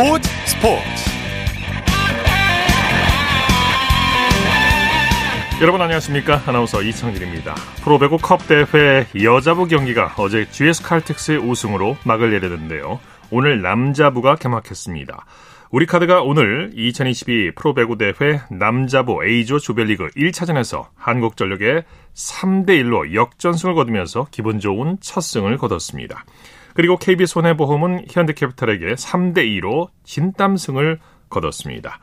스포츠 스포츠. 여러분 안녕하십니까? 아나운서 이창진입니다. 프로배구 컵 대회 여자부 경기가 어제 GS 칼텍스의 우승으로 막을 내렸는데요. 오늘 남자부가 개막했습니다. 우리 카드가 오늘 2022 프로배구 대회 남자부 A조 조별리그 1차전에서 한국전력에 3대1로 역전승을 거두면서 기분 좋은 첫 승을 거뒀습니다. 그리고 KB손해보험은 현대캐피탈에게 3대2로 진땀승을 거뒀습니다.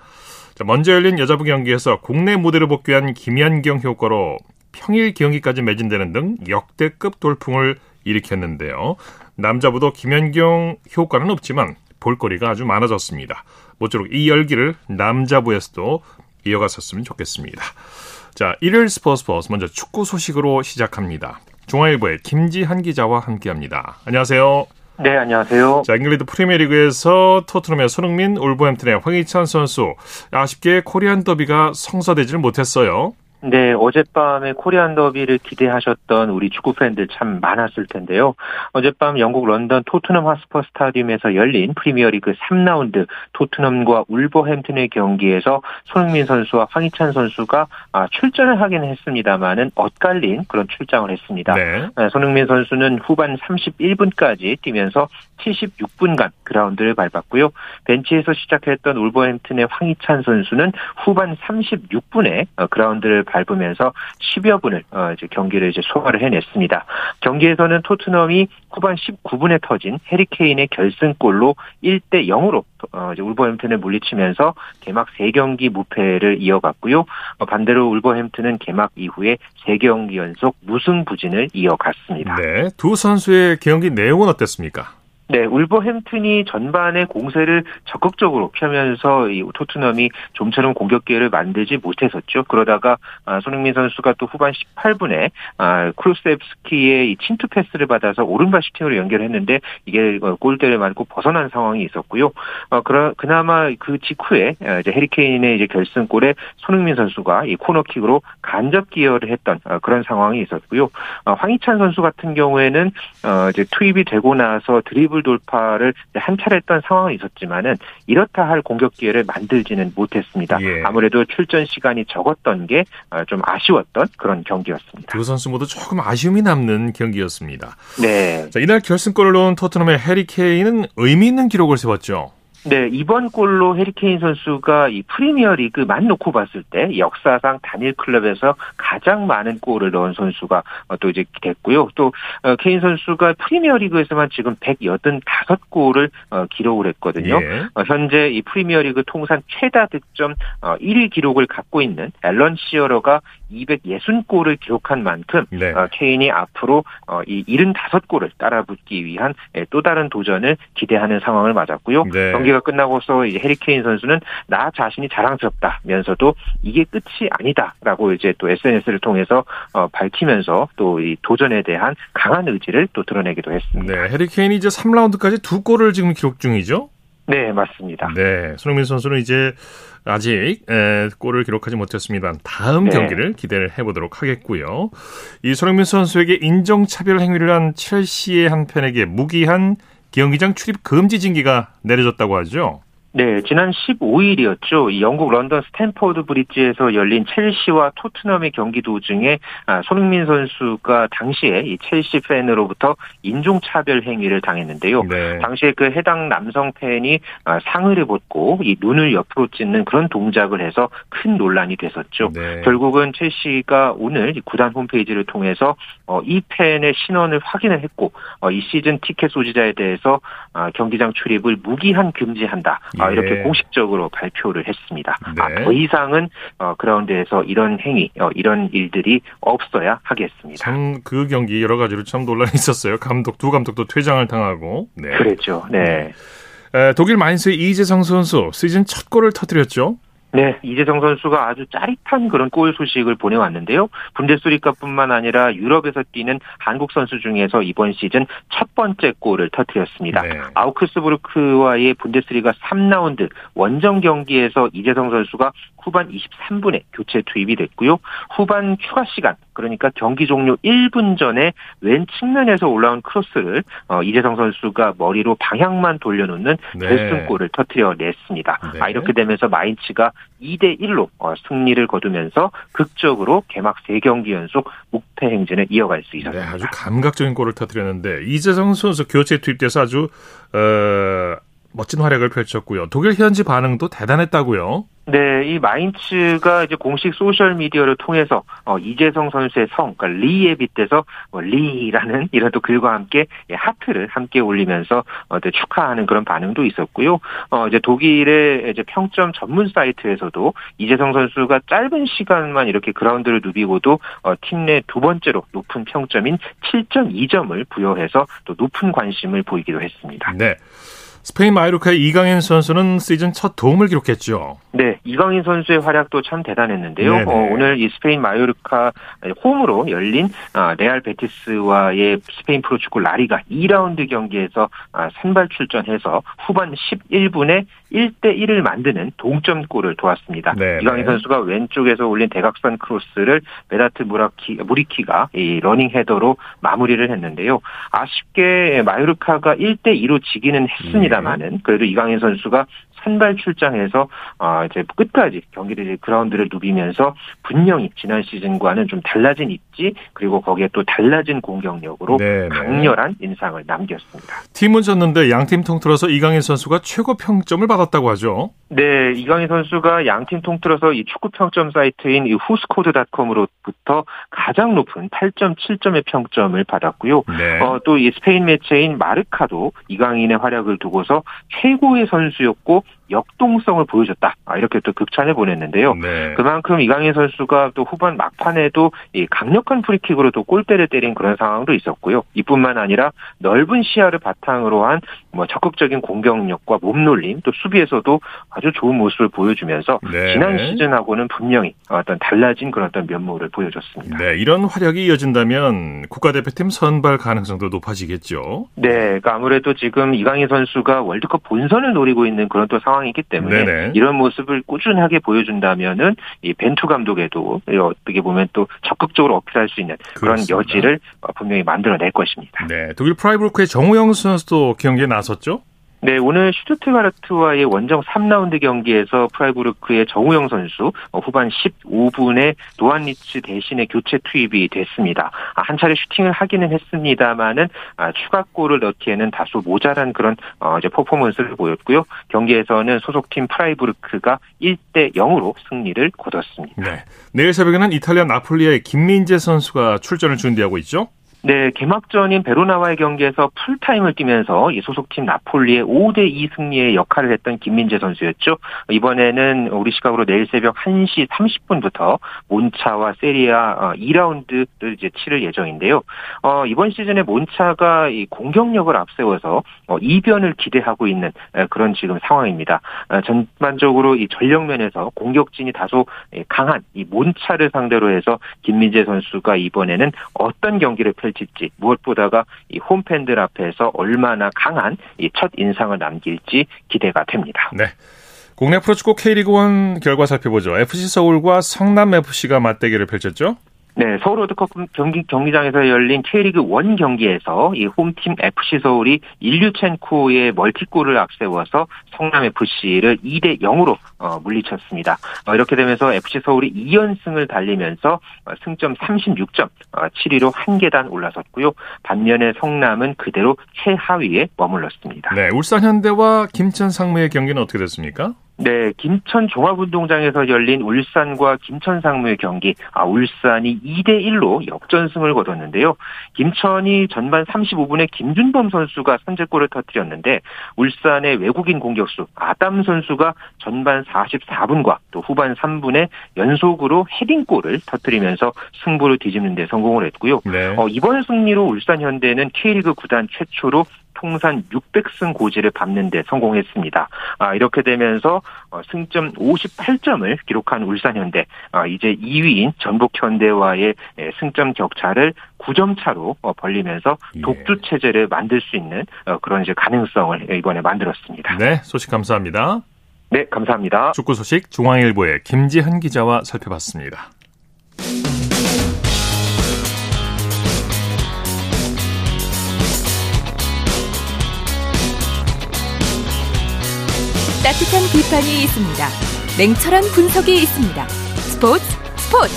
자, 먼저 열린 여자부 경기에서 국내 무대를 복귀한 김연경 효과로 평일 경기까지 매진되는 등 역대급 돌풍을 일으켰는데요. 남자부도 김연경 효과는 없지만 볼거리가 아주 많아졌습니다. 모쪼록 이 열기를 남자부에서도 이어갔었으면 좋겠습니다. 자, 일요일 스포츠 스포츠 먼저 축구 소식으로 시작합니다. 중앙일보의 김지한 기자와 함께합니다. 안녕하세요. 네, 안녕하세요. 자, 잉글리시 프리미어리그에서 토트넘의 손흥민, 울버햄튼의 황희찬 선수 아쉽게 Korean derby가 성사되질 못했어요. 네, 어젯밤에 Korean derby를 기대하셨던 우리 축구 팬들 참 많았을 텐데요. 어젯밤 영국 런던 토트넘 홋스퍼 스타디움에서 열린 프리미어리그 3라운드 토트넘과 울버햄튼의 경기에서 손흥민 선수와 황희찬 선수가 아, 출전을 하긴 했습니다만은 엇갈린 그런 출장을 했습니다. 네. 아, 손흥민 선수는 후반 31분까지 뛰면서 76분간 그라운드를 밟았고요. 벤치에서 시작했던 울버햄튼의 황희찬 선수는 후반 36분에 어, 그라운드를 밟으면서 10여 분을 어, 이제 경기를 이제 소화를 해냈습니다. 경기에서는 토트넘이 후반 19분에 터진 해리케인의 결승골로 1대 0으로 어, 울버햄튼을 물리치면서 개막 3경기 무패를 이어갔고요. 어, 반대로 울버햄튼은 개막 이후에 3경기 연속 무승부진을 이어갔습니다. 네, 두 선수의 경기 내용은 어땠습니까? 네, 울버햄튼이 전반에 공세를 적극적으로 펴면서 이 토트넘이 좀처럼 공격 기회를 만들지 못했었죠. 그러다가 아, 손흥민 선수가 또 후반 18분에 아, 크루스옙스키의 이 침투 패스를 받아서 오른발 슈팅으로 연결했는데 이게 어, 골대를 맞고 벗어난 상황이 있었고요. 어, 그러, 그나마 그 직후에 어, 이제 해리케인의 이제 결승골에 손흥민 선수가 이 코너킥으로 간접 기여를 했던 그런 상황이 있었고요. 황희찬 선수 같은 경우에는 이제 투입이 되고 나서 드리블 더블 돌파를 한 차례 했던 상황은 있었지만은 이렇다 할 공격 기회를 만들지는 못했습니다. 예. 아무래도 출전 시간이 적었던 게좀 어, 아쉬웠던 그런 경기였습니다. 두 선수 모두 조금 아쉬움이 남는 경기였습니다. 네. 자, 이날 결승골을 넣은 토트넘의 해리 케인은 의미 있는 기록을 세웠죠. 네, 이번 골로 해리케인 선수가 이 프리미어리그 만 놓고 봤을 때 역사상 단일 클럽에서 가장 많은 골을 넣은 선수가 어, 또 이제 됐고요. 또 어, 케인 선수가 프리미어리그에서만 지금 185골을 어, 기록을 했거든요. 예. 현재 이 프리미어리그 통산 최다 득점 1위 기록을 갖고 있는 앨런 시어러가 260골을 기록한 만큼 네. 케인이 앞으로 이 75골을 따라붙기 위한 예, 또 다른 도전을 기대하는 상황을 맞았고요. 네. 경기가 끝나고서 이제 해리 케인 선수는 나 자신이 자랑스럽다면서도 이게 끝이 아니다라고 이제 또 SNS를 통해서 어, 밝히면서 또 이 도전에 대한 강한 의지를 또 드러내기도 했습니다. 네, 해리 케인이 이제 3라운드까지 두 골을 지금 기록 중이죠? 네, 맞습니다. 네, 손흥민 선수는 이제 아직 에, 골을 기록하지 못했습니다. 다음 네. 경기를 기대를 해보도록 하겠고요. 이 손흥민 선수에게 인정차별 행위를 한 첼시의 한 팬에게 무기한 경기장 출입 금지 징계가 내려졌다고 하죠. 네, 지난 15일이었죠. 영국 런던 스탠퍼드 브릿지에서 열린 첼시와 토트넘의 경기 도중에 아, 손흥민 선수가 당시에 이 첼시 팬으로부터 인종차별 행위를 당했는데요. 네. 당시에 그 해당 남성 팬이 아, 상의를 벗고 이 눈을 옆으로 찢는 그런 동작을 해서 큰 논란이 됐었죠. 네. 결국은 첼시가 오늘 구단 홈페이지를 통해서 어, 이 팬의 신원을 확인을 했고 어, 이 시즌 티켓 소지자에 대해서 아, 경기장 출입을 무기한 금지한다. 예. 이렇게 공식적으로 발표를 했습니다. 네. 아, 더 이상은 어, 그라운드에서 이런 행위, 어, 이런 일들이 없어야 하겠습니다. 참 그 경기 여러 가지로 참 논란이 있었어요. 감독 두 감독도 퇴장을 당하고. 네. 그랬죠. 네. 에, 독일 마인스의 이재성 선수 시즌 첫 골을 터뜨렸죠. 네, 이재성 선수가 아주 짜릿한 그런 골 소식을 보내왔는데요. 분데스리카뿐만 아니라 유럽에서 뛰는 한국 선수 중에서 이번 시즌 첫 번째 골을 터뜨렸습니다. 네. 아우크스부르크와의 분데스리가 3라운드 원정 경기에서 이재성 선수가 후반 23분에 교체 투입이 됐고요. 후반 추가 시간 그러니까 경기 종료 1분 전에 왼 측면에서 올라온 크로스를 어, 이재성 선수가 머리로 방향만 돌려놓는 네. 결승골을 터트려 냈습니다. 네. 아, 이렇게 되면서 마인츠가 2대 1로 어, 승리를 거두면서 극적으로 개막 3경기 연속 무패 행진을 이어갈 수 있었습니다. 네, 아주 감각적인 골을 터트렸는데 이재성 선수 교체 투입돼서 아주 어, 멋진 활약을 펼쳤고요. 독일 현지 반응도 대단했다고요. 네, 이 마인츠가 이제 공식 소셜 미디어를 통해서 어, 이재성 선수의 성, 그러니까 리에 빗대서 뭐 리라는 이런 또 글과 함께 예, 하트를 함께 올리면서 어, 축하하는 그런 반응도 있었고요. 어, 이제 독일의 이제 평점 전문 사이트에서도 이재성 선수가 짧은 시간만 이렇게 그라운드를 누비고도 어, 팀 내 두 번째로 높은 평점인 7.2점을 부여해서 또 높은 관심을 보이기도 했습니다. 네. 스페인 마요르카의 이강인 선수는 시즌 첫 도움을 기록했죠. 네, 이강인 선수의 활약도 참 대단했는데요. 어, 오늘 이 스페인 마요르카 홈으로 열린 아, 레알 베티스와의 스페인 프로축구 라리가 2라운드 경기에서 아, 선발 출전해서 후반 11분에 1대 1을 만드는 동점골을 도왔습니다. 네, 이강인 네. 선수가 왼쪽에서 올린 대각선 크로스를 베다트 무라키 무리키가 이 러닝 헤더로 마무리를 했는데요. 아쉽게 마요르카가 1대 2로 지기는 했습니다만은 네. 그래도 이강인 선수가 선발 출장해서 어 이제 끝까지 경기를 그라운드를 누비면서 분명히 지난 시즌과는 좀 달라진 입지 그리고 거기에 또 달라진 공격력으로 네네. 네. 강렬한 인상을 남겼습니다. 팀은 졌는데 양팀 통틀어서 이강인 선수가 최고 평점을 받았다고 하죠. 네, 이강인 선수가 양팀 통틀어서 이 축구 평점 사이트인 이 후스코어드닷컴으로부터 가장 높은 8.7점의 평점을 받았고요. 네. 어, 또 이 스페인 매체인 마르카도 이강인의 활약을 두고서 최고의 선수였고 역동성을 보여줬다. 아, 이렇게 또 극찬을 보냈는데요. 네. 그만큼 이강인 선수가 또 후반 막판에도 이 강력한 프리킥으로 또 골대를 때린 그런 상황도 있었고요. 이뿐만 아니라 넓은 시야를 바탕으로 한 뭐 적극적인 공격력과 몸놀림 또 수비에서도 아주 좋은 모습을 보여주면서 네. 지난 시즌하고는 분명히 어떤 달라진 그런 어떤 면모를 보여줬습니다. 네, 이런 활약이 이어진다면 국가대표팀 선발 가능성도 높아지겠죠. 네, 그러니까 아무래도 지금 이강인 선수가 월드컵 본선을 노리고 있는 그런 또 상황 상황이기 때문에 네네. 이런 모습을 꾸준하게 보여준다면은 이 벤투 감독에도 어떻게 보면 또 적극적으로 어필할 수 있는 그런 그렇습니다. 여지를 분명히 만들어낼 것입니다. 네, 독일 프라이부르크의 정우영 선수도 경기에 나섰죠? 네, 오늘 슈투트가르트와의 원정 3라운드 경기에서 프라이부르크의 정우영 선수 어, 후반 15분에 노안리츠 대신에 교체 투입이 됐습니다. 아, 한 차례 슈팅을 하기는 했습니다만은 아, 추가골을 넣기에는 다소 모자란 그런 어, 이제 퍼포먼스를 보였고요. 경기에서는 소속팀 프라이부르크가 1대 0으로 승리를 거뒀습니다. 네. 내일 새벽에는 이탈리아 나폴리의 김민재 선수가 출전을 준비하고 있죠. 네, 개막전인 베로나와의 경기에서 풀타임을 뛰면서 이 소속팀 나폴리의 5대2 승리의 역할을 했던 김민재 선수였죠. 이번에는 우리 시각으로 내일 새벽 1시 30분부터 몬차와 세리아 2라운드를 어, 이제 치를 예정인데요. 어, 이번 시즌에 몬차가 이 공격력을 앞세워서 어, 이변을 기대하고 있는 그런 지금 상황입니다. 어, 전반적으로 이 전력면에서 공격진이 다소 강한 이 몬차를 상대로 해서 김민재 선수가 이번에는 어떤 경기를 펼 펼칠지 무엇보다가 이 홈팬들 앞에서 얼마나 강한 이 첫 인상을 남길지 기대가 됩니다. 네. 국내 프로축구 K리그 1 결과 살펴보죠. FC 서울과 성남 FC가 맞대결을 펼쳤죠. 네, 서울 월드컵 경기 경기장에서 열린 K리그 1 경기에서 이 홈팀 FC 서울이 일류첸코의 멀티골을 앞세워서 성남 FC를 2대 0으로 어, 물리쳤습니다. 어, 이렇게 되면서 FC 서울이 2연승을 달리면서 어, 승점 36점, 7위로 한 계단 올라섰고요. 반면에 성남은 그대로 최하위에 머물렀습니다. 네, 울산 현대와 김천 상무의 경기는 어떻게 됐습니까? 네, 김천 종합운동장에서 열린 울산과 김천 상무의 경기, 아, 울산이 2대 1로 역전승을 거뒀는데요. 김천이 전반 35분에 김준범 선수가 선제골을 터뜨렸는데 울산의 외국인 공격수 아담 선수가 전반 44분과 또 후반 3분에 연속으로 헤딩골을 터뜨리면서 승부를 뒤집는 데 성공을 했고요. 네. 어, 이번 승리로 울산 현대는 K리그 구단 최초로 통산 600승 고지를 밟는 데 성공했습니다. 아, 이렇게 되면서 어, 승점 58점을 기록한 울산현대, 아, 이제 2위인 전북현대와의 예, 승점 격차를 9점 차로 어, 벌리면서 예. 독주 체제를 만들 수 있는 어, 그런 이제 가능성을 이번에 만들었습니다. 네, 소식 감사합니다. 네, 감사합니다. 축구 소식 중앙일보의 김지한 기자와 살펴봤습니다. 따뜻한 비판이 있습니다. 냉철한 분석이 있습니다. 스포츠 스포츠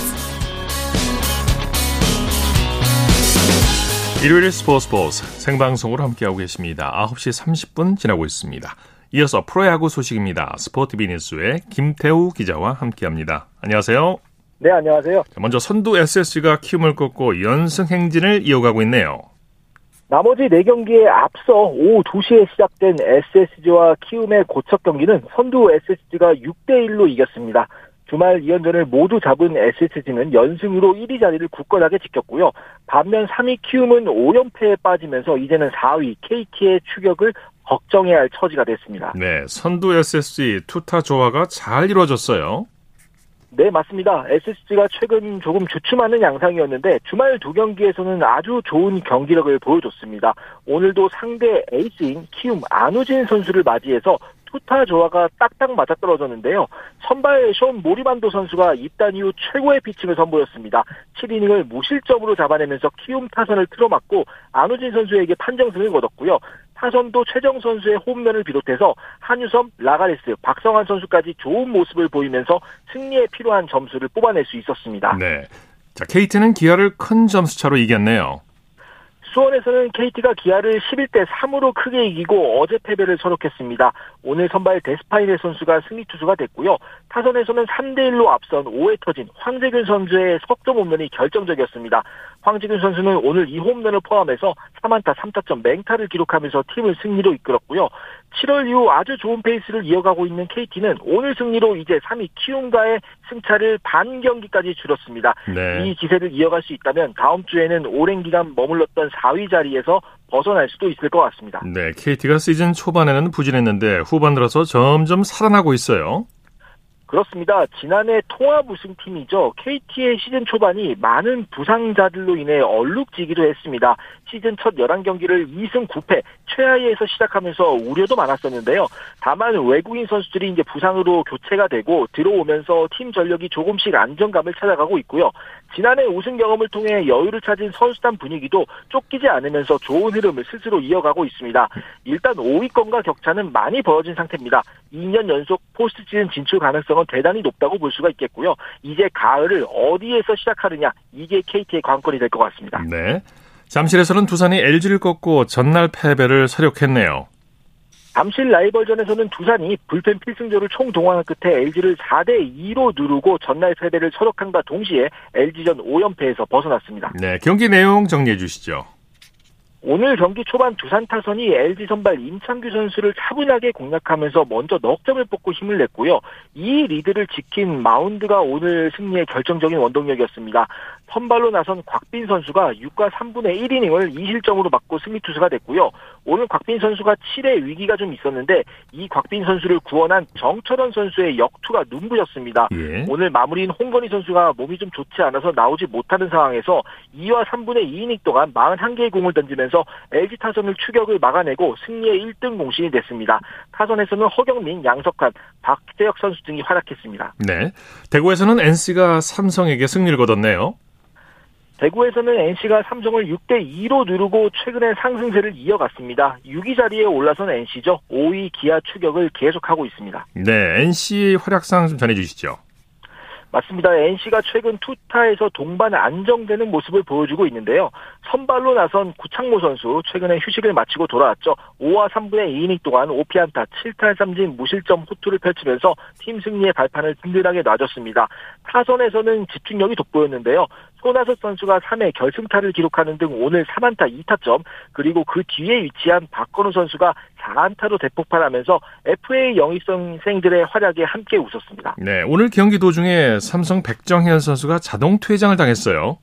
일요일 스포츠 스포츠 생방송으로 함께하고 계십니다. 9시 30분 지나고 있습니다. 이어서 프로야구 소식입니다. 스포티비 뉴스의 김태우 기자와 함께합니다. 안녕하세요. 네, 안녕하세요. 먼저 선두 SSG가 키움을 꺾고 연승 행진을 이어가고 있네요. 나머지 4경기에 앞서 오후 2시에 시작된 SSG와 키움의 고척 경기는 선두 SSG가 6대1로 이겼습니다. 주말 2연전을 모두 잡은 SSG는 연승으로 1위 자리를 굳건하게 지켰고요. 반면 3위 키움은 5연패에 빠지면서 이제는 4위 KT의 추격을 걱정해야 할 처지가 됐습니다. 네, 선두 SSG 투타 조화가 잘 이루어졌어요. 네, 맞습니다. SSG가 최근 조금 주춤하는 양상이었는데 주말 두 경기에서는 아주 좋은 경기력을 보여줬습니다. 오늘도 상대 에이스인 키움 안우진 선수를 맞이해서 투타 조화가 딱딱 맞아떨어졌는데요. 선발 숀 모리만도 선수가 입단 이후 최고의 피칭을 선보였습니다. 7이닝을 무실점으로 잡아내면서 키움 타선을 틀어막고 안우진 선수에게 판정승을 거뒀고요. 타선도 최정 선수의 홈런을 비롯해서 한유섬, 라가레스, 박성한 선수까지 좋은 모습을 보이면서 승리에 필요한 점수를 뽑아낼 수 있었습니다. 네. 자, KT는 기아를 큰 점수 차로 이겼네요. 수원에서는 KT가 기아를 11대 3으로 크게 이기고 어제 패배를 설욕했습니다. 오늘 선발 데스파이네 선수가 승리 투수가 됐고요. 타선에서는 3대 1로 앞선 5회 터진 황재균 선수의 석점 홈런이 결정적이었습니다. 황재균 선수는 오늘 이 홈런을 포함해서 3안타 3타점 맹타를 기록하면서 팀을 승리로 이끌었고요. 7월 이후 아주 좋은 페이스를 이어가고 있는 KT는 오늘 승리로 이제 3위 키움과의 승차를 반 경기까지 줄였습니다. 네. 이 기세를 이어갈 수 있다면 다음 주에는 오랜 기간 머물렀던 4위 자리에서 벗어날 수도 있을 것 같습니다. 네, KT가 시즌 초반에는 부진했는데 후반 들어서 점점 살아나고 있어요. 그렇습니다. 지난해 통합 우승팀이죠. KT의 시즌 초반이 많은 부상자들로 인해 얼룩지기도 했습니다. 시즌 첫 11경기를 2승 9패 최하위에서 시작하면서 우려도 많았었는데요. 다만 외국인 선수들이 이제 부상으로 교체가 되고 들어오면서 팀 전력이 조금씩 안정감을 찾아가고 있고요. 지난해 우승 경험을 통해 여유를 찾은 선수단 분위기도 쫓기지 않으면서 좋은 흐름을 스스로 이어가고 있습니다. 일단 5위권과 격차는 많이 벌어진 상태입니다. 2년 연속 포스트 시즌 진출 가능성은 대단히 높다고 볼 수가 있겠고요. 이제 가을을 어디에서 시작하느냐 이게 KT의 관건이 될 것 같습니다. 네. 잠실에서는 두산이 LG를 꺾고 전날 패배를 서력했네요. 잠실 라이벌전에서는 두산이 불펜 필승조를 총동원한 끝에 LG를 4대 2로 누르고 전날 패배를 서력한과 동시에 LG전 5연패에서 벗어났습니다. 네, 경기 내용 정리해 주시죠. 오늘 경기 초반 두산 타선이 LG 선발 임창규 선수를 차분하게 공략하면서 먼저 넉 점을 뽑고 힘을 냈고요. 이 리드를 지킨 마운드가 오늘 승리의 결정적인 원동력이었습니다. 선발로 나선 곽빈 선수가 6과 3분의 1이닝을 2실점으로 맞고 승리 투수가 됐고요. 오늘 곽빈 선수가 7회 위기가 좀 있었는데 이 곽빈 선수를 구원한 정철원 선수의 역투가 눈부셨습니다. 예. 오늘 마무리인 홍건희 선수가 몸이 좀 좋지 않아서 나오지 못하는 상황에서 2와 3분의 2이닝 동안 41개의 공을 던지면서 LG 타선을 추격을 막아내고 승리의 1등 공신이 됐습니다. 타선에서는 허경민, 양석환, 박재혁 선수 등이 활약했습니다. 네. 대구에서는 NC가 삼성에게 승리를 거뒀네요. 대구에서는 NC가 삼성을 6대 2로 누르고 최근에 상승세를 이어갔습니다. 6위 자리에 올라선 NC죠. 5위 기아 추격을 계속하고 있습니다. 네, NC 활약상 좀 전해 주시죠. 맞습니다. NC가 최근 투타에서 동반 안정되는 모습을 보여주고 있는데요. 선발로 나선 구창모 선수 최근에 휴식을 마치고 돌아왔죠. 5와 3분의 2이닝 동안 5피안타 7탈 3진 무실점 호투를 펼치면서 팀 승리의 발판을 든든하게 놔줬습니다. 타선에서는 집중력이 돋보였는데요. 손아섭 선수가 3회 결승타를 기록하는 등 오늘 3안타 2타점 그리고 그 뒤에 위치한 박건우 선수가 4안타로 대폭발하면서 FA 영입생들의 활약에 함께 웃었습니다. 네, 오늘 경기 도중에 삼성 백정현 선수가 자동 퇴장을 당했어요.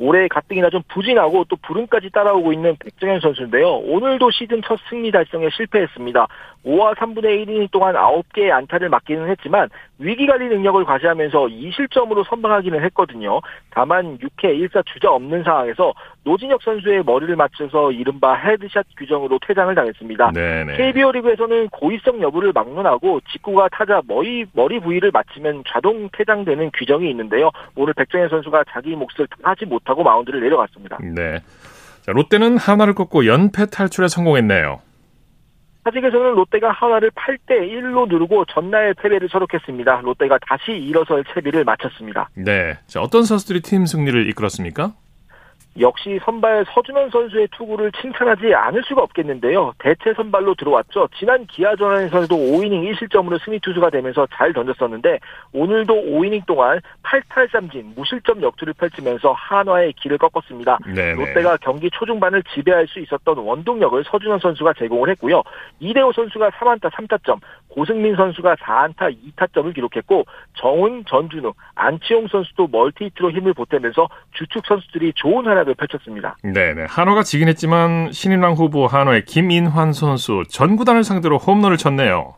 올해 가뜩이나 좀 부진하고 또 불운까지 따라오고 있는 백정현 선수인데요. 오늘도 시즌 첫 승리 달성에 실패했습니다. 5와 3분의 1이닝 동안 9개의 안타를 맞기는 했지만 위기관리 능력을 과시하면서 2실점으로 선방하기는 했거든요. 다만 6회 1사 주자 없는 상황에서 노진혁 선수의 머리를 맞춰서 이른바 헤드샷 규정으로 퇴장을 당했습니다. 네네. KBO 리그에서는 고의성 여부를 막론하고 직구가 타자 머리 머리 부위를 맞추면 자동 퇴장되는 규정이 있는데요. 오늘 백정현 선수가 자기 몫을 하지 못하고 마운드를 내려갔습니다. 네. 자, 롯데는 하나를 꺾고 연패 탈출에 성공했네요. 사직에서는 롯데가 하나를 8대 1로 누르고 전날 패배를 서록했습니다. 롯데가 다시 일어설 채비를 마쳤습니다. 네. 자, 어떤 선수들이 팀 승리를 이끌었습니까? 역시 선발 서준원 선수의 투구를 칭찬하지 않을 수가 없겠는데요. 대체 선발로 들어왔죠. 지난 기아전에서도 5이닝 1실점으로 승리 투수가 되면서 잘 던졌었는데 오늘도 5이닝 동안 8탈 삼진 무실점 역투를 펼치면서 한화의 길을 꺾었습니다. 네네. 롯데가 경기 초중반을 지배할 수 있었던 원동력을 서준원 선수가 제공을 했고요. 이대호 선수가 3안타 3타점, 고승민 선수가 4안타 2타점을 기록했고 정훈, 전준우, 안치홍 선수도 멀티히트로 힘을 보태면서 주축 선수들이 좋은 활약을 펼쳤습니다. 네네. 한화가 지긴 했지만 신인왕 후보 한화의 김인환 선수 전 구단을 상대로 홈런을 쳤네요.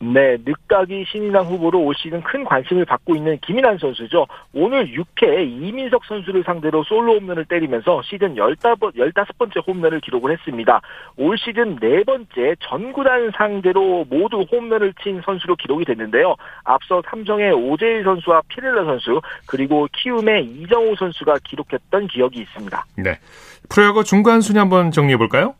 네, 늦가기 신인왕 후보로 올 시즌 큰 관심을 받고 있는 김인환 선수죠. 오늘 6회 이민석 선수를 상대로 솔로 홈런을 때리면서 시즌 15번째 홈런을 기록을 했습니다. 올 시즌 네 번째 전구단 상대로 모두 홈런을 친 선수로 기록이 됐는데요. 앞서 삼성의 오재일 선수와 피렐라 선수 그리고 키움의 이정우 선수가 기록했던 기억이 있습니다. 네. 프로야구 중간 순위 한번 정리해 볼까요?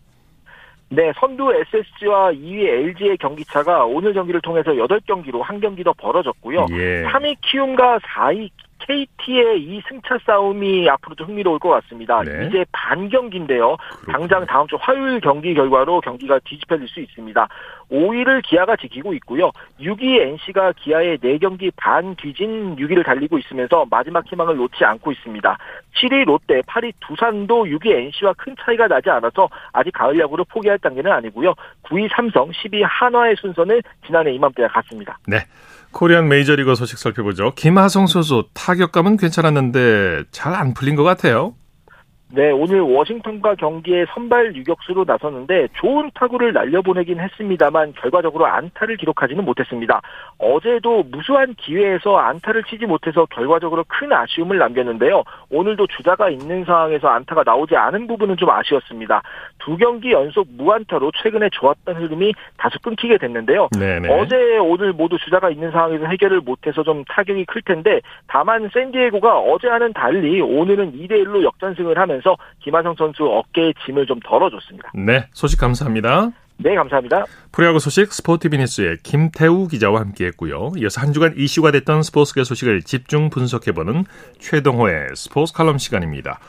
네, 선두 SSG와 2위 LG의 경기차가 오늘 경기를 통해서 8경기로 한 경기 더 벌어졌고요. 예. 3위 키움과 4위 KT의 이 승차 싸움이 앞으로도 흥미로울 것 같습니다. 네. 이제 반 경기인데요. 그렇군요. 당장 다음 주 화요일 경기 결과로 경기가 뒤집혀질 수 있습니다. 5위를 기아가 지키고 있고요. 6위 NC가 기아의 4경기 반 뒤진 6위를 달리고 있으면서 마지막 희망을 놓지 않고 있습니다. 7위 롯데, 8위 두산도 6위 NC와 큰 차이가 나지 않아서 아직 가을 야구를 포기할 단계는 아니고요. 9위 삼성, 10위 한화의 순서는 지난해 이맘때와 같습니다. 네. 코리안 메이저리그 소식 살펴보죠. 김하성 선수 타격감은 괜찮았는데 잘 안 풀린 것 같아요. 네, 오늘 워싱턴과 경기에 선발 유격수로 나섰는데 좋은 타구를 날려보내긴 했습니다만 결과적으로 안타를 기록하지는 못했습니다. 어제도 무수한 기회에서 안타를 치지 못해서 결과적으로 큰 아쉬움을 남겼는데요. 오늘도 주자가 있는 상황에서 안타가 나오지 않은 부분은 좀 아쉬웠습니다. 두 경기 연속 무안타로 최근에 좋았던 흐름이 다소 끊기게 됐는데요. 네네. 어제 오늘 모두 주자가 있는 상황에서 해결을 못해서 좀 타격이 클 텐데 다만 샌디에고가 어제와는 달리 오늘은 2대1로 역전승을 하면서 하면서 김하성 선수 어깨에 짐을 좀 덜어줬습니다. 네, 소식 감사합니다. 네, 감사합니다. 프로야구 소식 스포티비니스의 김태우 기자와 함께했고요. 이어서 한 주간 이슈가 됐던 스포츠계 소식을 집중 분석해보는 최동호의 스포츠 칼럼 시간입니다.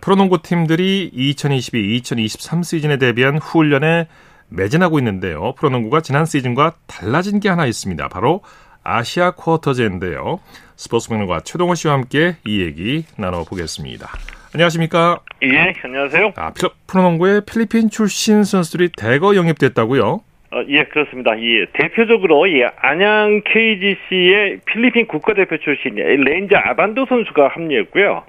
프로농구 팀들이 2022-2023 시즌에 대비한 훈련에 매진하고 있는데요. 프로농구가 지난 시즌과 달라진 게 하나 있습니다. 바로 아시아 쿼터제인데요. 스포츠 평론가 최동호 씨와 함께 이 얘기 나눠보겠습니다. 안녕하십니까? 예, 안녕하세요. 아, 프로농구에 필리핀 출신 선수들이 대거 영입됐다고요? 어, 예, 그렇습니다. 예, 대표적으로 예, 안양 KGC의 필리핀 국가대표 출신 렌즈 아반도 선수가 합류했고요.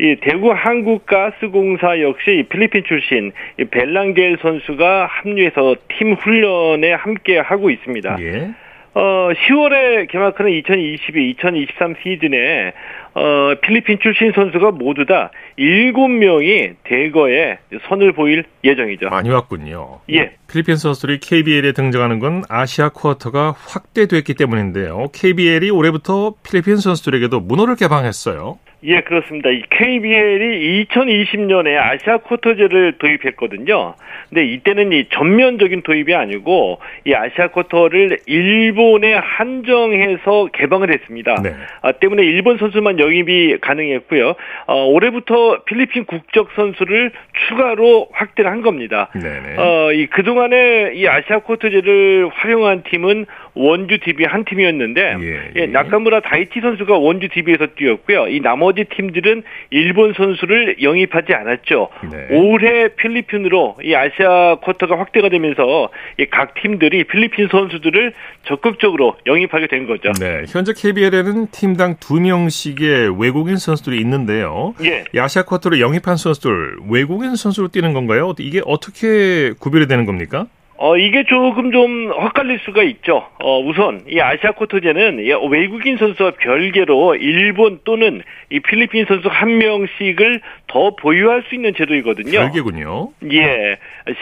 이 대구 한국가스공사 역시 필리핀 출신 벨랑겔 선수가 합류해서 팀 훈련에 함께 하고 있습니다. 예. 어, 10월에 개막하는 2022-2023 시즌에 어, 필리핀 출신 선수가 모두 다 7명이 대거에 선을 보일 예정이죠. 많이 왔군요. 예. 필리핀 선수들이 KBL에 등장하는 건 아시아 쿼터가 확대됐기 때문인데요. KBL이 올해부터 필리핀 선수들에게도 문호를 개방했어요. 예, 그렇습니다. 이 KBL이 2020년에 아시아 쿼터제를 도입했거든요. 근데 이때는 이 전면적인 도입이 아니고 이 아시아 쿼터를 일본에 한정해서 개방을 했습니다. 네. 아, 때문에 일본 선수만 영입이 가능했고요. 어, 올해부터 필리핀 국적 선수를 추가로 확대를 한 겁니다. 네네. 어, 이 그동안에 이 아시아 쿼터제를 활용한 팀은 원주 DB 한 팀이었는데 예, 예. 나카무라 다이치 선수가 원주 DB에서 뛰었고요. 이 나머지 팀들은 일본 선수를 영입하지 않았죠. 네. 올해 필리핀으로 이 아시아 쿼터가 확대가 되면서 각 팀들이 필리핀 선수들을 적극적으로 영입하게 된 거죠. 네, 현재 KBL에는 팀당 두 명씩의 외국인 선수들이 있는데요. 예. 이 아시아 쿼터로 영입한 선수들 외국인 선수로 뛰는 건가요? 이게 어떻게 구별이 되는 겁니까? 어, 이게 조금 좀 헛갈릴 수가 있죠. 어, 우선, 이 아시아 쿼터제는 외국인 선수와 별개로 일본 또는 이 필리핀 선수 한 명씩을 더 보유할 수 있는 제도이거든요. 별개군요. 예.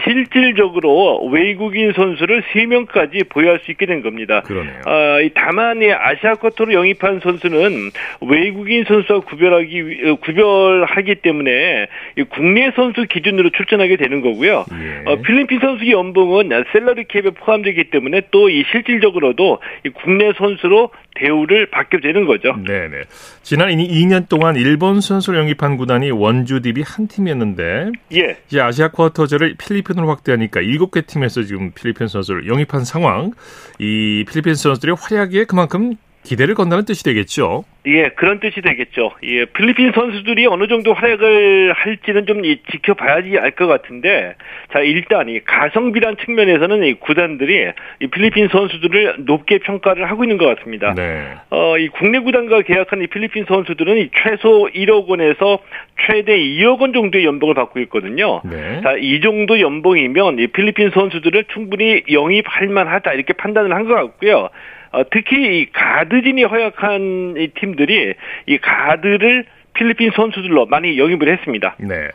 실질적으로 외국인 선수를 3명까지 보유할 수 있게 된 겁니다. 그러네요. 어, 다만, 이 아시아 쿼터로 영입한 선수는 외국인 선수와 구별하기, 어, 구별하기 때문에 국내 선수 기준으로 출전하게 되는 거고요. 예. 어, 필리핀 선수의 연봉은 셀러리 캡에 포함되기 때문에 또 이 실질적으로도 이 국내 선수로 대우를 받게 되는 거죠. 네 네. 지난 2년 동안 일본 선수를 영입한 구단이 원주 DB 한 팀이었는데 예. 이제 아시아 쿼터제를 필리핀으로 확대하니까 7개 팀에서 지금 필리핀 선수를 영입한 상황. 이 필리핀 선수들의 활약에 그만큼 기대를 건다는 뜻이 되겠죠. 예, 그런 뜻이 되겠죠. 예, 필리핀 선수들이 어느 정도 활약을 할지는 좀 지켜봐야지 알 것 같은데, 자, 일단 이 가성비란 측면에서는 이 구단들이 이 필리핀 선수들을 높게 평가를 하고 있는 것 같습니다. 네. 어, 이 국내 구단과 계약한 이 필리핀 선수들은 이 최소 1억 원에서 최대 2억 원 정도의 연봉을 받고 있거든요. 네. 자, 이 정도 연봉이면 이 필리핀 선수들을 충분히 영입할 만하다 이렇게 판단을 한 것 같고요. 어, 특히 이 가드진이 허약한 이 팀들이 이 가드를 필리핀 선수들로 많이 영입을 했습니다. 네.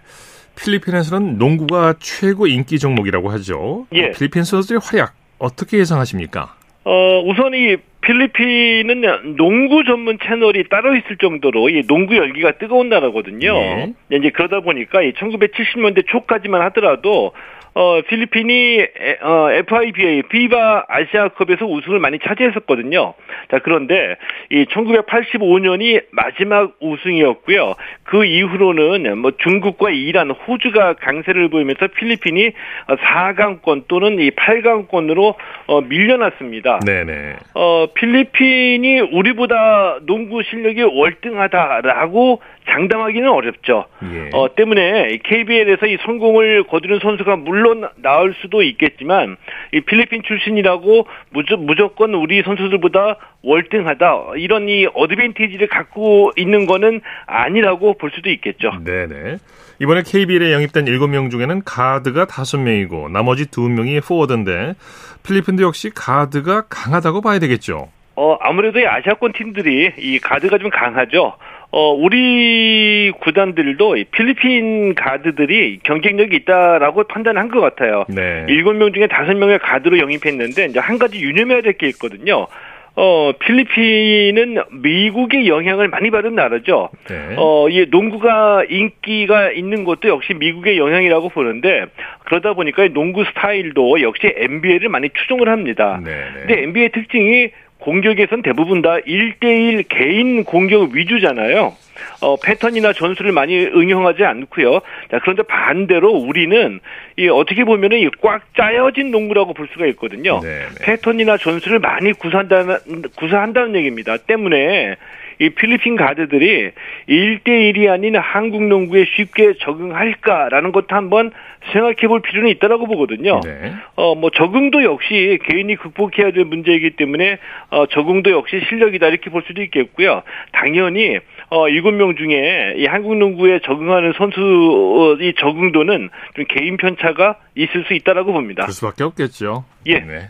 필리핀에서는 농구가 최고 인기 종목이라고 하죠. 예. 필리핀 선수들의 활약 어떻게 예상하십니까? 어, 우선 이 필리핀은 농구 전문 채널이 따로 있을 정도로 이 농구 열기가 뜨거운 나라거든요. 예. 이제 그러다 보니까 이 1970년대 초까지만 하더라도 어, 필리핀이 에, 어, FIBA, 비바 아시아컵에서 우승을 많이 차지했었거든요. 자, 그런데 이 1985년이 마지막 우승이었고요. 그 이후로는 뭐 중국과 이란, 호주가 강세를 보이면서 필리핀이 4강권 또는 이 8강권으로 어, 밀려났습니다. 네네. 어, 필리핀이 우리보다 농구 실력이 월등하다라고 장담하기는 어렵죠. 예. 어, 때문에 KBL에서 이 성공을 거두는 선수가 물론 나올 수도 있겠지만 이 필리핀 출신이라고 무조, 무조건 우리 선수들보다 월등하다 이런 이 어드밴티지를 갖고 있는 거는 아니라고 볼 수도 있겠죠. 네네. 이번에 KBL에 영입된 7명 중에는 가드가 5명이고 나머지 2명이 포워드인데 필리핀도 역시 가드가 강하다고 봐야 되겠죠. 어, 아무래도 이 아시아권 팀들이 이 가드가 좀 강하죠. 어, 우리 구단들도 이 필리핀 가드들이 경쟁력이 있다라고 판단한 것 같아요. 네. 일곱 명 중에 다섯 명의 가드로 영입했는데 이제 한 가지 유념해야 될 게 있거든요. 어, 필리핀은 미국의 영향을 많이 받은 나라죠. 네. 어, 이 농구가 인기가 있는 것도 역시 미국의 영향이라고 보는데 그러다 보니까 이 농구 스타일도 역시 NBA를 많이 추종을 합니다. 네네. 근데 NBA 특징이 공격에선 대부분 다 1대1 개인 공격 위주잖아요. 어, 패턴이나 전술을 많이 응용하지 않고요. 자, 그런데 반대로 우리는 이 어떻게 보면은 이 꽉 짜여진 농구라고 볼 수가 있거든요. 네네. 패턴이나 전술을 많이 구사한다는 구사한다는 얘기입니다. 때문에 이 필리핀 가드들이 1대1이 아닌 한국 농구에 쉽게 적응할까라는 것도 한번 생각해 볼 필요는 있다라고 보거든요. 네. 어, 뭐, 적응도 역시 개인이 극복해야 될 문제이기 때문에, 어, 적응도 역시 실력이다, 이렇게 볼 수도 있겠고요. 당연히, 어, 7명 중에 이 한국 농구에 적응하는 선수의 적응도는 좀 개인 편차가 있을 수 있다라고 봅니다. 그럴 수밖에 없겠죠. 예. 네.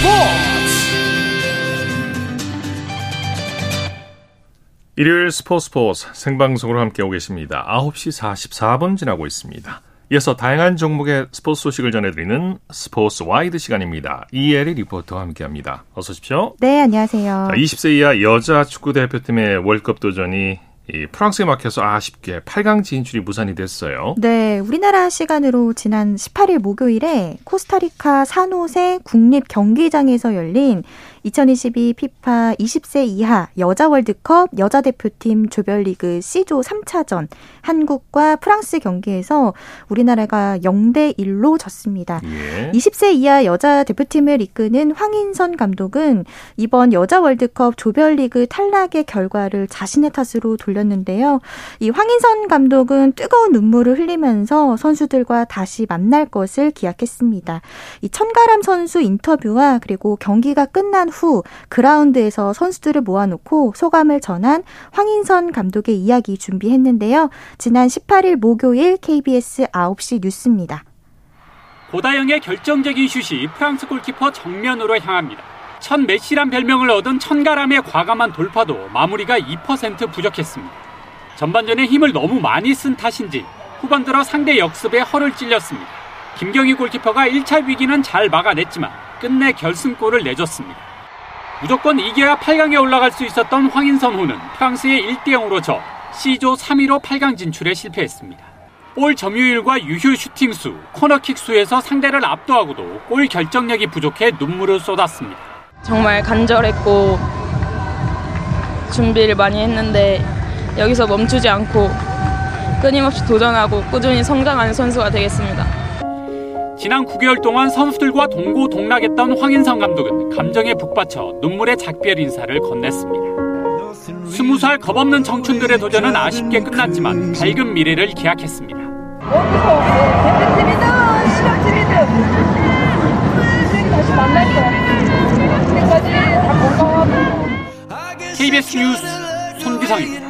스포츠 일요일 스포츠 스포츠 생방송으로 함께하고 계십니다. 9시 44분 지나고 있습니다. 이어서 다양한 종목의 스포츠 소식을 전해드리는 스포츠 와이드 시간입니다. 이혜리 리포터와 함께합니다. 어서 오십시오. 네, 안녕하세요. 자, 20세 이하 여자 축구 대표팀의 월급 도전이 이 프랑스에 막혀서 아쉽게 8강 진출이 무산이 됐어요. 네, 우리나라 시간으로 지난 18일 목요일에 코스타리카 산호세 국립 경기장에서 열린 2022 피파 20세 이하 여자 월드컵 여자 대표팀 조별리그 C조 3차전 한국과 프랑스 경기에서 우리나라가 0대 1로 졌습니다. 예. 20세 이하 여자 대표팀을 이끄는 황인선 감독은 이번 여자 월드컵 조별리그 탈락의 결과를 자신의 탓으로 돌렸는데요. 이 황인선 감독은 뜨거운 눈물을 흘리면서 선수들과 다시 만날 것을 기약했습니다. 이 천가람 선수 인터뷰와 그리고 경기가 끝난 후 그라운드에서 선수들을 모아놓고 소감을 전한 황인선 감독의 이야기 준비했는데요. 지난 18일 목요일 KBS 9시 뉴스입니다. 고다영의 결정적인 슛이 프랑스 골키퍼 정면으로 향합니다. 천 메시란 별명을 얻은 천가람의 과감한 돌파도 마무리가 2% 부족했습니다. 전반전에 힘을 너무 많이 쓴 탓인지 후반 들어 상대 역습에 허를 찔렸습니다. 김경희 골키퍼가 1차 위기는 잘 막아냈지만 끝내 결승골을 내줬습니다. 무조건 이겨야 8강에 올라갈 수 있었던 황인선 호는 프랑스의 1대 0으로 져 C조 3위로 8강 진출에 실패했습니다. 볼 점유율과 유효 슈팅 수, 코너킥 수에서 상대를 압도하고도 골 결정력이 부족해 눈물을 쏟았습니다. 정말 간절했고 준비를 많이 했는데 여기서 멈추지 않고 끊임없이 도전하고 꾸준히 성장하는 선수가 되겠습니다. 지난 9개월 동안 선수들과 동고동락했던 황인성 감독은 감정에 북받쳐 눈물의 작별 인사를 건넸습니다. 20살 겁없는 청춘들의 도전은 아쉽게 끝났지만 밝은 미래를 기약했습니다. 대표팀이든 실업팀이든 다시 만날 거야. 그때까지 다 건강하고. KBS 뉴스 손기상입니다.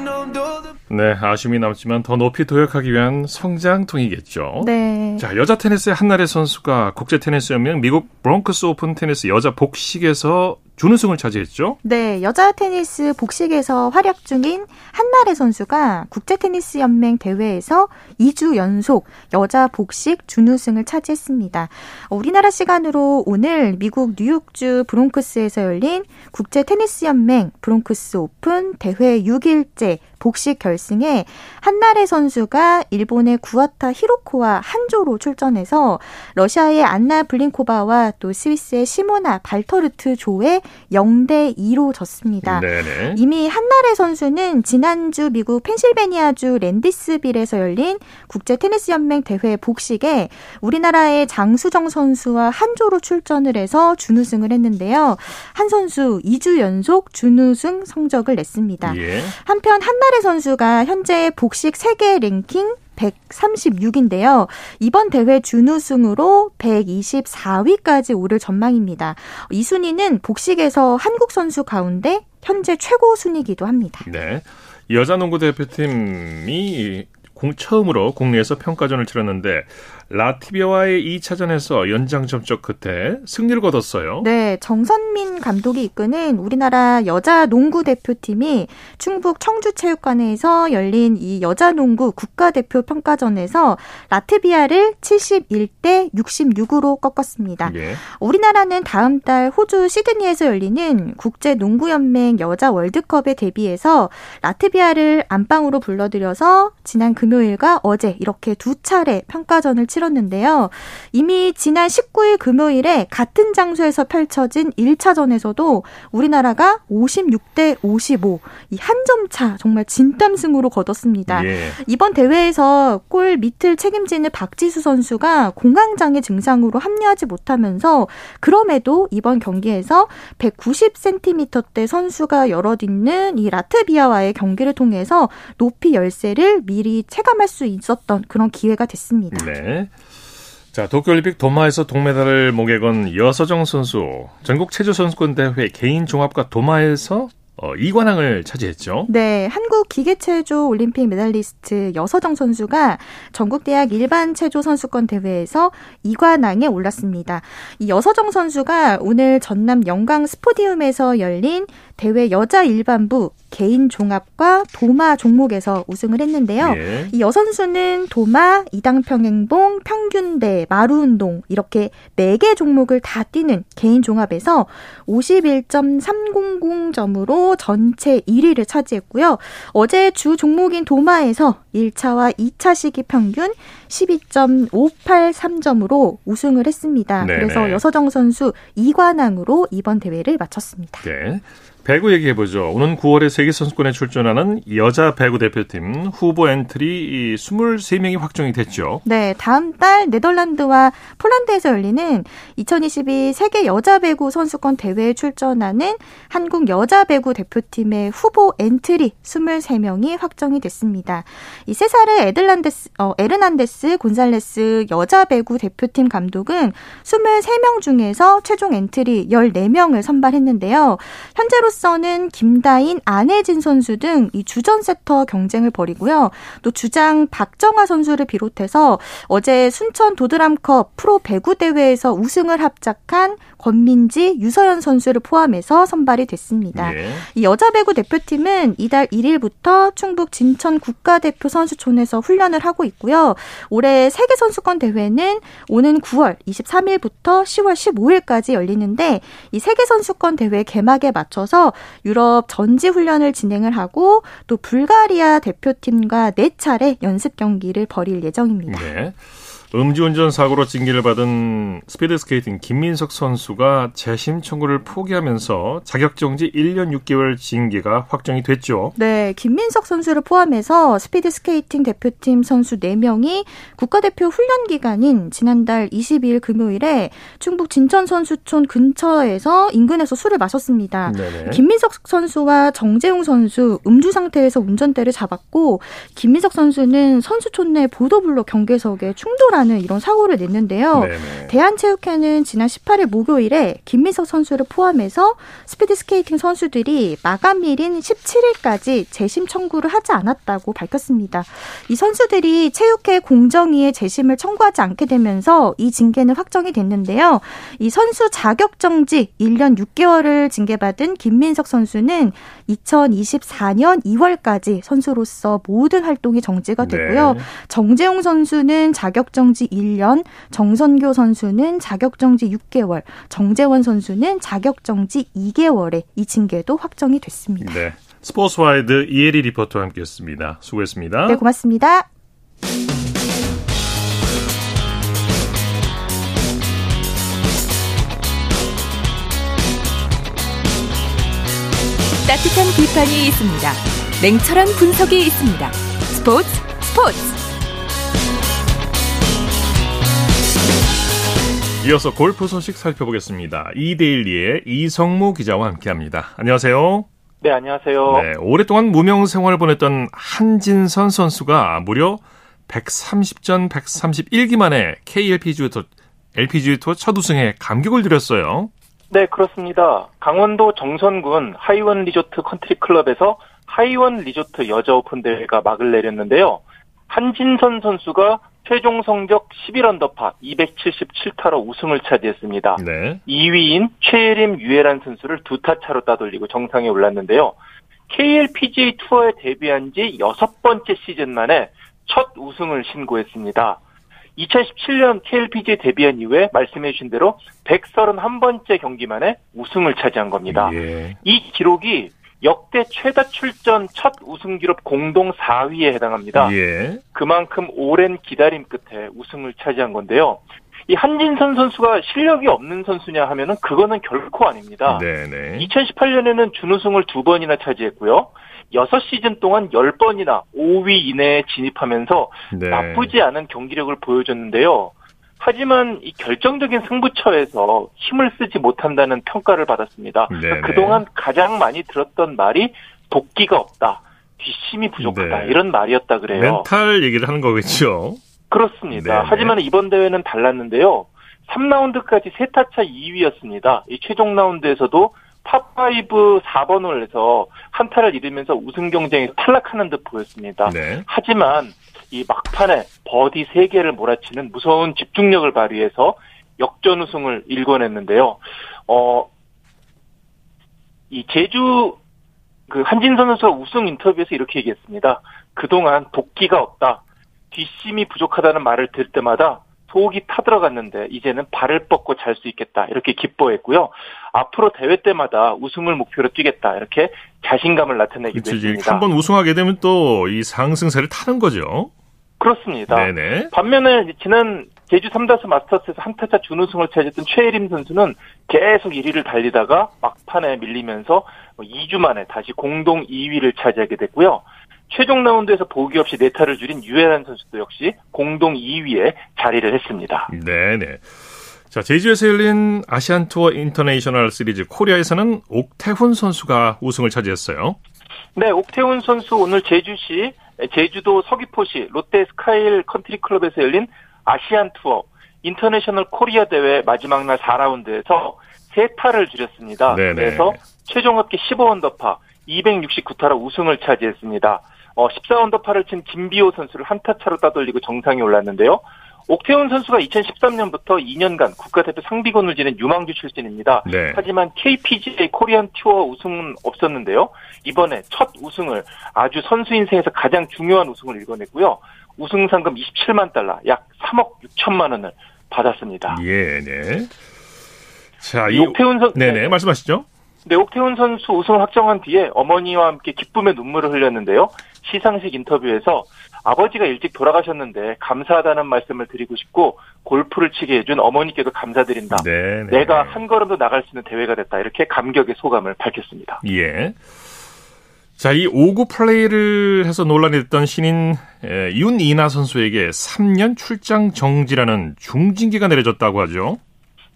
네, 아쉬움이 남지만 더 높이 도약하기 위한 성장통이겠죠. 네. 자, 여자 테니스의 한나래 선수가 국제 테니스 연맹 미국 브론크스 오픈 테니스 여자 복식에서 준우승을 차지했죠. 네, 여자 테니스 복식에서 활약 중인 한나래 선수가 국제 테니스 연맹 대회에서 2주 연속 여자 복식 준우승을 차지했습니다. 우리나라 시간으로 오늘 미국 뉴욕주 브론크스에서 열린 국제 테니스 연맹 브론크스 오픈 대회 6일째 복식 결승에 한나래 선수가 일본의 구와타 히로코와 한조로 출전해서 러시아의 안나 블린코바와 또 스위스의 시모나 발터르트 조에 0대 2로 졌습니다. 네네. 이미 한나래 선수는 지난주 미국 펜실베니아주 랜디스빌에서 열린 국제 테니스 연맹 대회 복식에 우리나라의 장수정 선수와 한조로 출전을 해서 준우승을 했는데요. 한 선수 2주 연속 준우승 성적을 냈습니다. 예. 한편 한나래 선수가 현재 복식 세계 랭킹 136인데요. 이번 대회 준우승으로 124위까지 오를 전망입니다. 이 순위는 복식에서 한국 선수 가운데 현재 최고 순위이기도 합니다. 네. 여자 농구 대표팀이 공, 처음으로 국내에서 평가전을 치렀는데 라티비아와의 2차전에서 연장 접촉 끝에 승리를 거뒀어요. 네, 정선민 감독이 이끄는 우리나라 여자 농구 대표팀이 충북 청주체육관에서 열린 이 여자 농구 국가대표 평가전에서 라트비아를 71대 66으로 꺾었습니다. 예. 우리나라는 다음 달 호주 시드니에서 열리는 국제 농구연맹 여자 월드컵에 대비해서 라트비아를 안방으로 불러들여서 지난 금요일과 어제 이렇게 두 차례 평가전을 치렀 는데요. 이미 지난 19일 금요일에 같은 장소에서 펼쳐진 1차전에서도 우리나라가 56대 55, 이 한 점 차 정말 진땀승으로 거뒀습니다. 예. 이번 대회에서 골 밑을 책임지는 박지수 선수가 공황장애 증상으로 합류하지 못하면서 그럼에도 이번 경기에서 190cm대 선수가 여럿있는 이 라트비아와의 경기를 통해서 높이 열세를 미리 체감할 수 있었던 그런 기회가 됐습니다. 네. 자, 도쿄올림픽 도마에서 동메달을 목에 건 여서정 선수 전국 체조 선수권 대회 개인 종합과 도마에서 어, 2관왕을 차지했죠. 네, 한국 기계체조 올림픽 메달리스트 여서정 선수가 전국대학 일반 체조 선수권 대회에서 2관왕에 올랐습니다. 이 여서정 선수가 오늘 전남 영광 스포디움에서 열린 대회 여자 일반부 개인 종합과 도마 종목에서 우승을 했는데요. 예. 이 여선수는 도마, 이당평행봉, 평균대, 마루운동 이렇게 4개 종목을 다 뛰는 개인 종합에서 51.300점으로 후보 전체 1위를 차지했고요. 어제 주 종목인 도마에서 1차와 2차 시기 평균 12.583점으로 우승을 했습니다. 네네. 그래서 여서정 선수 2관왕으로 이번 대회를 마쳤습니다. 네. 배구 얘기해보죠. 오는 9월에 세계선수권에 출전하는 여자 배구 대표팀 후보 엔트리 23명이 확정이 됐죠. 네, 다음 달 네덜란드와 폴란드에서 열리는 2022 세계 여자 배구 선수권 대회에 출전하는 한국 여자 배구 대표팀의 후보 엔트리 23명이 확정이 됐습니다. 이 세사르 에들란데스, 어, 에르난데스 곤살레스 여자 배구 대표팀 감독은 23명 중에서 최종 엔트리 14명을 선발했는데요. 현재로서 는 김다인, 안혜진 선수 등 이 주전 세터 경쟁을 벌이고요. 또 주장 박정아 선수를 비롯해서 어제 순천 도드람컵 프로 배구 대회에서 우승을 합작한 권민지, 유서연 선수를 포함해서 선발이 됐습니다. 예. 이 여자 배구 대표팀은 이달 1일부터 충북 진천 국가대표 선수촌에서 훈련을 하고 있고요. 올해 세계 선수권 대회는 오는 9월 23일부터 10월 15일까지 열리는데 이 세계 선수권 대회 개막에 맞춰 서 유럽 전지 훈련을 진행을 하고 또 불가리아 대표팀과 네 차례 연습 경기를 벌일 예정입니다. 네. 음주운전 사고로 징계를 받은 스피드 스케이팅 김민석 선수가 재심 청구를 포기하면서 자격정지 1년 6개월 징계가 확정이 됐죠. 네, 김민석 선수를 포함해서 스피드 스케이팅 대표팀 선수 4명이 국가대표 훈련 기간인 지난달 22일 금요일에 충북 진천 선수촌 근처에서 인근에서 술을 마셨습니다. 네네. 김민석 선수와 정재웅 선수 음주 상태에서 운전대를 잡았고 김민석 선수는 선수촌 내 보도블록 경계석에 충돌 하는 이런 사고를 냈는데요. 네네. 대한체육회는 지난 18일 목요일에 김민석 선수를 포함해서 스피드 스케이팅 선수들이 마감일인 17일까지 재심 청구를 하지 않았다고 밝혔습니다. 이 선수들이 체육회 공정위에 재심을 청구하지 않게 되면서 이 징계는 확정이 됐는데요. 이 선수 자격 정지 1년 6개월을 징계받은 김민석 선수는 2024년 2월까지 선수로서 모든 활동이 정지가 되고요. 네. 정재웅 선수는 자격 정지 1년, 정선교 선수는 자격 정지 6개월, 정재원 선수는 자격 정지 2개월에 이 징계도 확정이 됐습니다. 네. 스포츠와이드 이혜리 리포터와 함께했습니다. 수고했습니다. 네, 고맙습니다. 따뜻한 비판이 있습니다. 냉철한 분석이 있습니다. 스포츠 스포츠 이어서 골프 소식 살펴보겠습니다. 이데일리의 이석무 기자와 함께합니다. 안녕하세요. 네, 안녕하세요. 네, 오랫동안 무명 생활을 보냈던 한진선 선수가 무려 130전 131기 만에 KLPGA 투어, LPGA 투어 첫 우승에 감격을 누렸어요. 네, 그렇습니다. 강원도 정선군 하이원 리조트 컨트리 클럽에서 하이원 리조트 여자 오픈 대회가 막을 내렸는데요. 한진선 선수가 최종 성적 11언더파 277타로 우승을 차지했습니다. 네. 2위인 최예림 유혜란 선수를 두 타 차로 따돌리고 정상에 올랐는데요. KLPGA 투어에 데뷔한 지 여섯 번째 시즌 만에 첫 우승을 신고했습니다. 2017년 KLPGA 데뷔한 이후에 말씀해 주신 대로 131번째 경기 만에 우승을 차지한 겁니다. 예. 이 기록이 역대 최다 출전 첫 우승 기록 공동 4위에 해당합니다. 예. 그만큼 오랜 기다림 끝에 우승을 차지한 건데요. 이 한진선 선수가 실력이 없는 선수냐 하면은 그거는 결코 아닙니다. 네네. 2018년에는 준우승을 두 번이나 차지했고요. 6시즌 동안 10번이나 5위 이내에 진입하면서 네. 나쁘지 않은 경기력을 보여줬는데요. 하지만 이 결정적인 승부처에서 힘을 쓰지 못한다는 평가를 받았습니다. 네네. 그동안 가장 많이 들었던 말이 도끼가 없다. 뒷심이 부족하다. 네. 이런 말이었다 그래요. 멘탈 얘기를 하는 거겠죠. 그렇습니다. 네네. 하지만 이번 대회는 달랐는데요. 3라운드까지 세타차 2위였습니다. 이 최종 라운드에서도 팝5 4번을 해서 한타를 잃으면서 우승 경쟁에서 탈락하는 듯 보였습니다. 네. 하지만 이 막판에 버디 3개를 몰아치는 무서운 집중력을 발휘해서 역전 우승을 일궈냈는데요. 어, 이 제주 그 한진선 선수가 우승 인터뷰에서 이렇게 얘기했습니다. 그동안 도끼가 없다. 뒷심이 부족하다는 말을 들을 때마다 속이 타들어갔는데 이제는 발을 뻗고 잘 수 있겠다 이렇게 기뻐했고요. 앞으로 대회 때마다 우승을 목표로 뛰겠다 이렇게 자신감을 나타내기도 그렇지. 했습니다. 한번 우승하게 되면 또 이 상승세를 타는 거죠. 그렇습니다. 네네. 반면에 지난 제주 삼다수 마스터스에서 한 타차 준우승을 차지했던 최예림 선수는 계속 1위를 달리다가 막판에 밀리면서 2주 만에 다시 공동 2위를 차지하게 됐고요. 최종 라운드에서 보기 없이 네타를 줄인 유해란 선수도 역시 공동 2위에 자리를 했습니다. 네네. 자, 제주에서 열린 아시안 투어 인터내셔널 시리즈 코리아에서는 옥태훈 선수가 우승을 차지했어요. 네, 옥태훈 선수 오늘 제주시, 제주도 서귀포시 롯데 스카이힐 컨트리 클럽에서 열린 아시안 투어 인터내셔널 코리아 대회 마지막 날 4라운드에서 세 타를 줄였습니다. 네네. 그래서 최종 합계 15언더파 269타로 우승을 차지했습니다. 어, 14언더파를 친 김비오 선수를 한 타 차로 따돌리고 정상에 올랐는데요. 옥태훈 선수가 2013년부터 2년간 국가대표 상비군을 지낸 유망주 출신입니다. 네. 하지만 KPGA 코리안 투어 우승은 없었는데요. 이번에 첫 우승을 아주 선수 인생에서 가장 중요한 우승을 일궈냈고요. 우승 상금 27만 달러, 약 3억 6천만 원을 받았습니다. 예, 네. 자, 이이 옥태훈 선 네네, 말씀하시죠. 네, 옥태훈 선수 우승을 확정한 뒤에 어머니와 함께 기쁨의 눈물을 흘렸는데요. 시상식 인터뷰에서 아버지가 일찍 돌아가셨는데 감사하다는 말씀을 드리고 싶고 골프를 치게 해준 어머니께도 감사드린다. 네, 네. 내가 한 걸음도 나갈 수 있는 대회가 됐다. 이렇게 감격의 소감을 밝혔습니다. 예. 자, 이 5구 플레이를 해서 논란이 됐던 신인 에, 윤이나 선수에게 3년 출장 정지라는 중징계가 내려졌다고 하죠.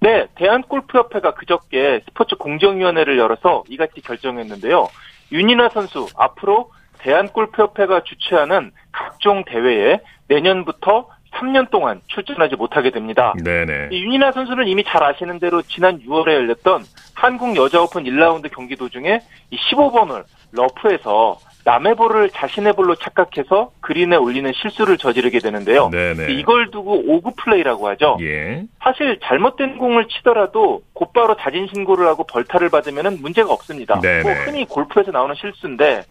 네, 대한골프협회가 그저께 스포츠 공정위원회를 열어서 이같이 결정했는데요. 윤이나 선수 앞으로 대한골프협회가 주최하는 각종 대회에 내년부터 3년 동안 출전하지 못하게 됩니다. 네네. 이 윤이나 선수는 이미 잘 아시는 대로 지난 6월에 열렸던 한국 여자 오픈 1라운드 경기 도중에 이 15번 홀 러프에서 남의 볼을 자신의 볼로 착각해서 그린에 올리는 실수를 저지르게 되는데요. 네네. 이걸 두고 오구 플레이라고 하죠. 예. 사실 잘못된 공을 치더라도 곧바로 자진 신고를 하고 벌타를 받으면 문제가 없습니다. 네네. 뭐 흔히 골프에서 나오는 실수인데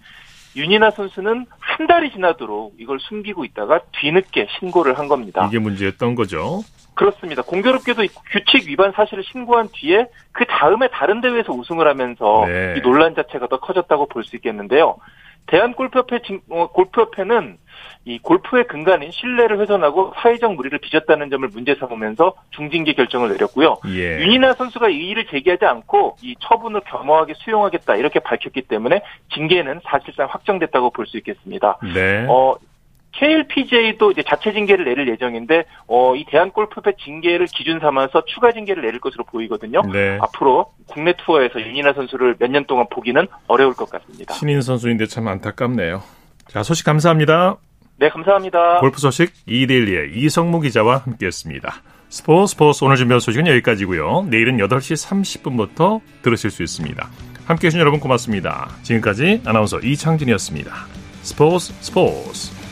윤이나 선수는 한 달이 지나도록 이걸 숨기고 있다가 뒤늦게 신고를 한 겁니다. 이게 문제였던 거죠. 그렇습니다. 공교롭게도 이 규칙 위반 사실을 신고한 뒤에 그 다음에 다른 대회에서 우승을 하면서 네. 이 논란 자체가 더 커졌다고 볼 수 있겠는데요. 대한 골프협회 진- 어, 골프협회는 이 골프의 근간인 신뢰를 훼손하고 사회적 무리를 빚었다는 점을 문제 삼으면서 중징계 결정을 내렸고요. 예. 윤이나 선수가 이의를 제기하지 않고 이 처분을 겸허하게 수용하겠다 이렇게 밝혔기 때문에 징계는 사실상 확정됐다고 볼 수 있겠습니다. 네. 어, KLPJ도 이제 자체 징계를 내릴 예정인데, 어, 이 대한 골프협회 징계를 기준 삼아서 추가 징계를 내릴 것으로 보이거든요. 네. 앞으로 국내 투어에서 윤이나 선수를 몇 년 동안 보기는 어려울 것 같습니다. 신인 선수인데 참 안타깝네요. 자, 소식 감사합니다. 네, 감사합니다. 골프 소식 이데일리의 이성무 기자와 함께했습니다. 스포츠 스포츠 오늘 준비한 소식은 여기까지고요. 내일은 8시 30분부터 들으실 수 있습니다. 함께해 주신 여러분 고맙습니다. 지금까지 아나운서 이창진이었습니다. 스포츠 스포츠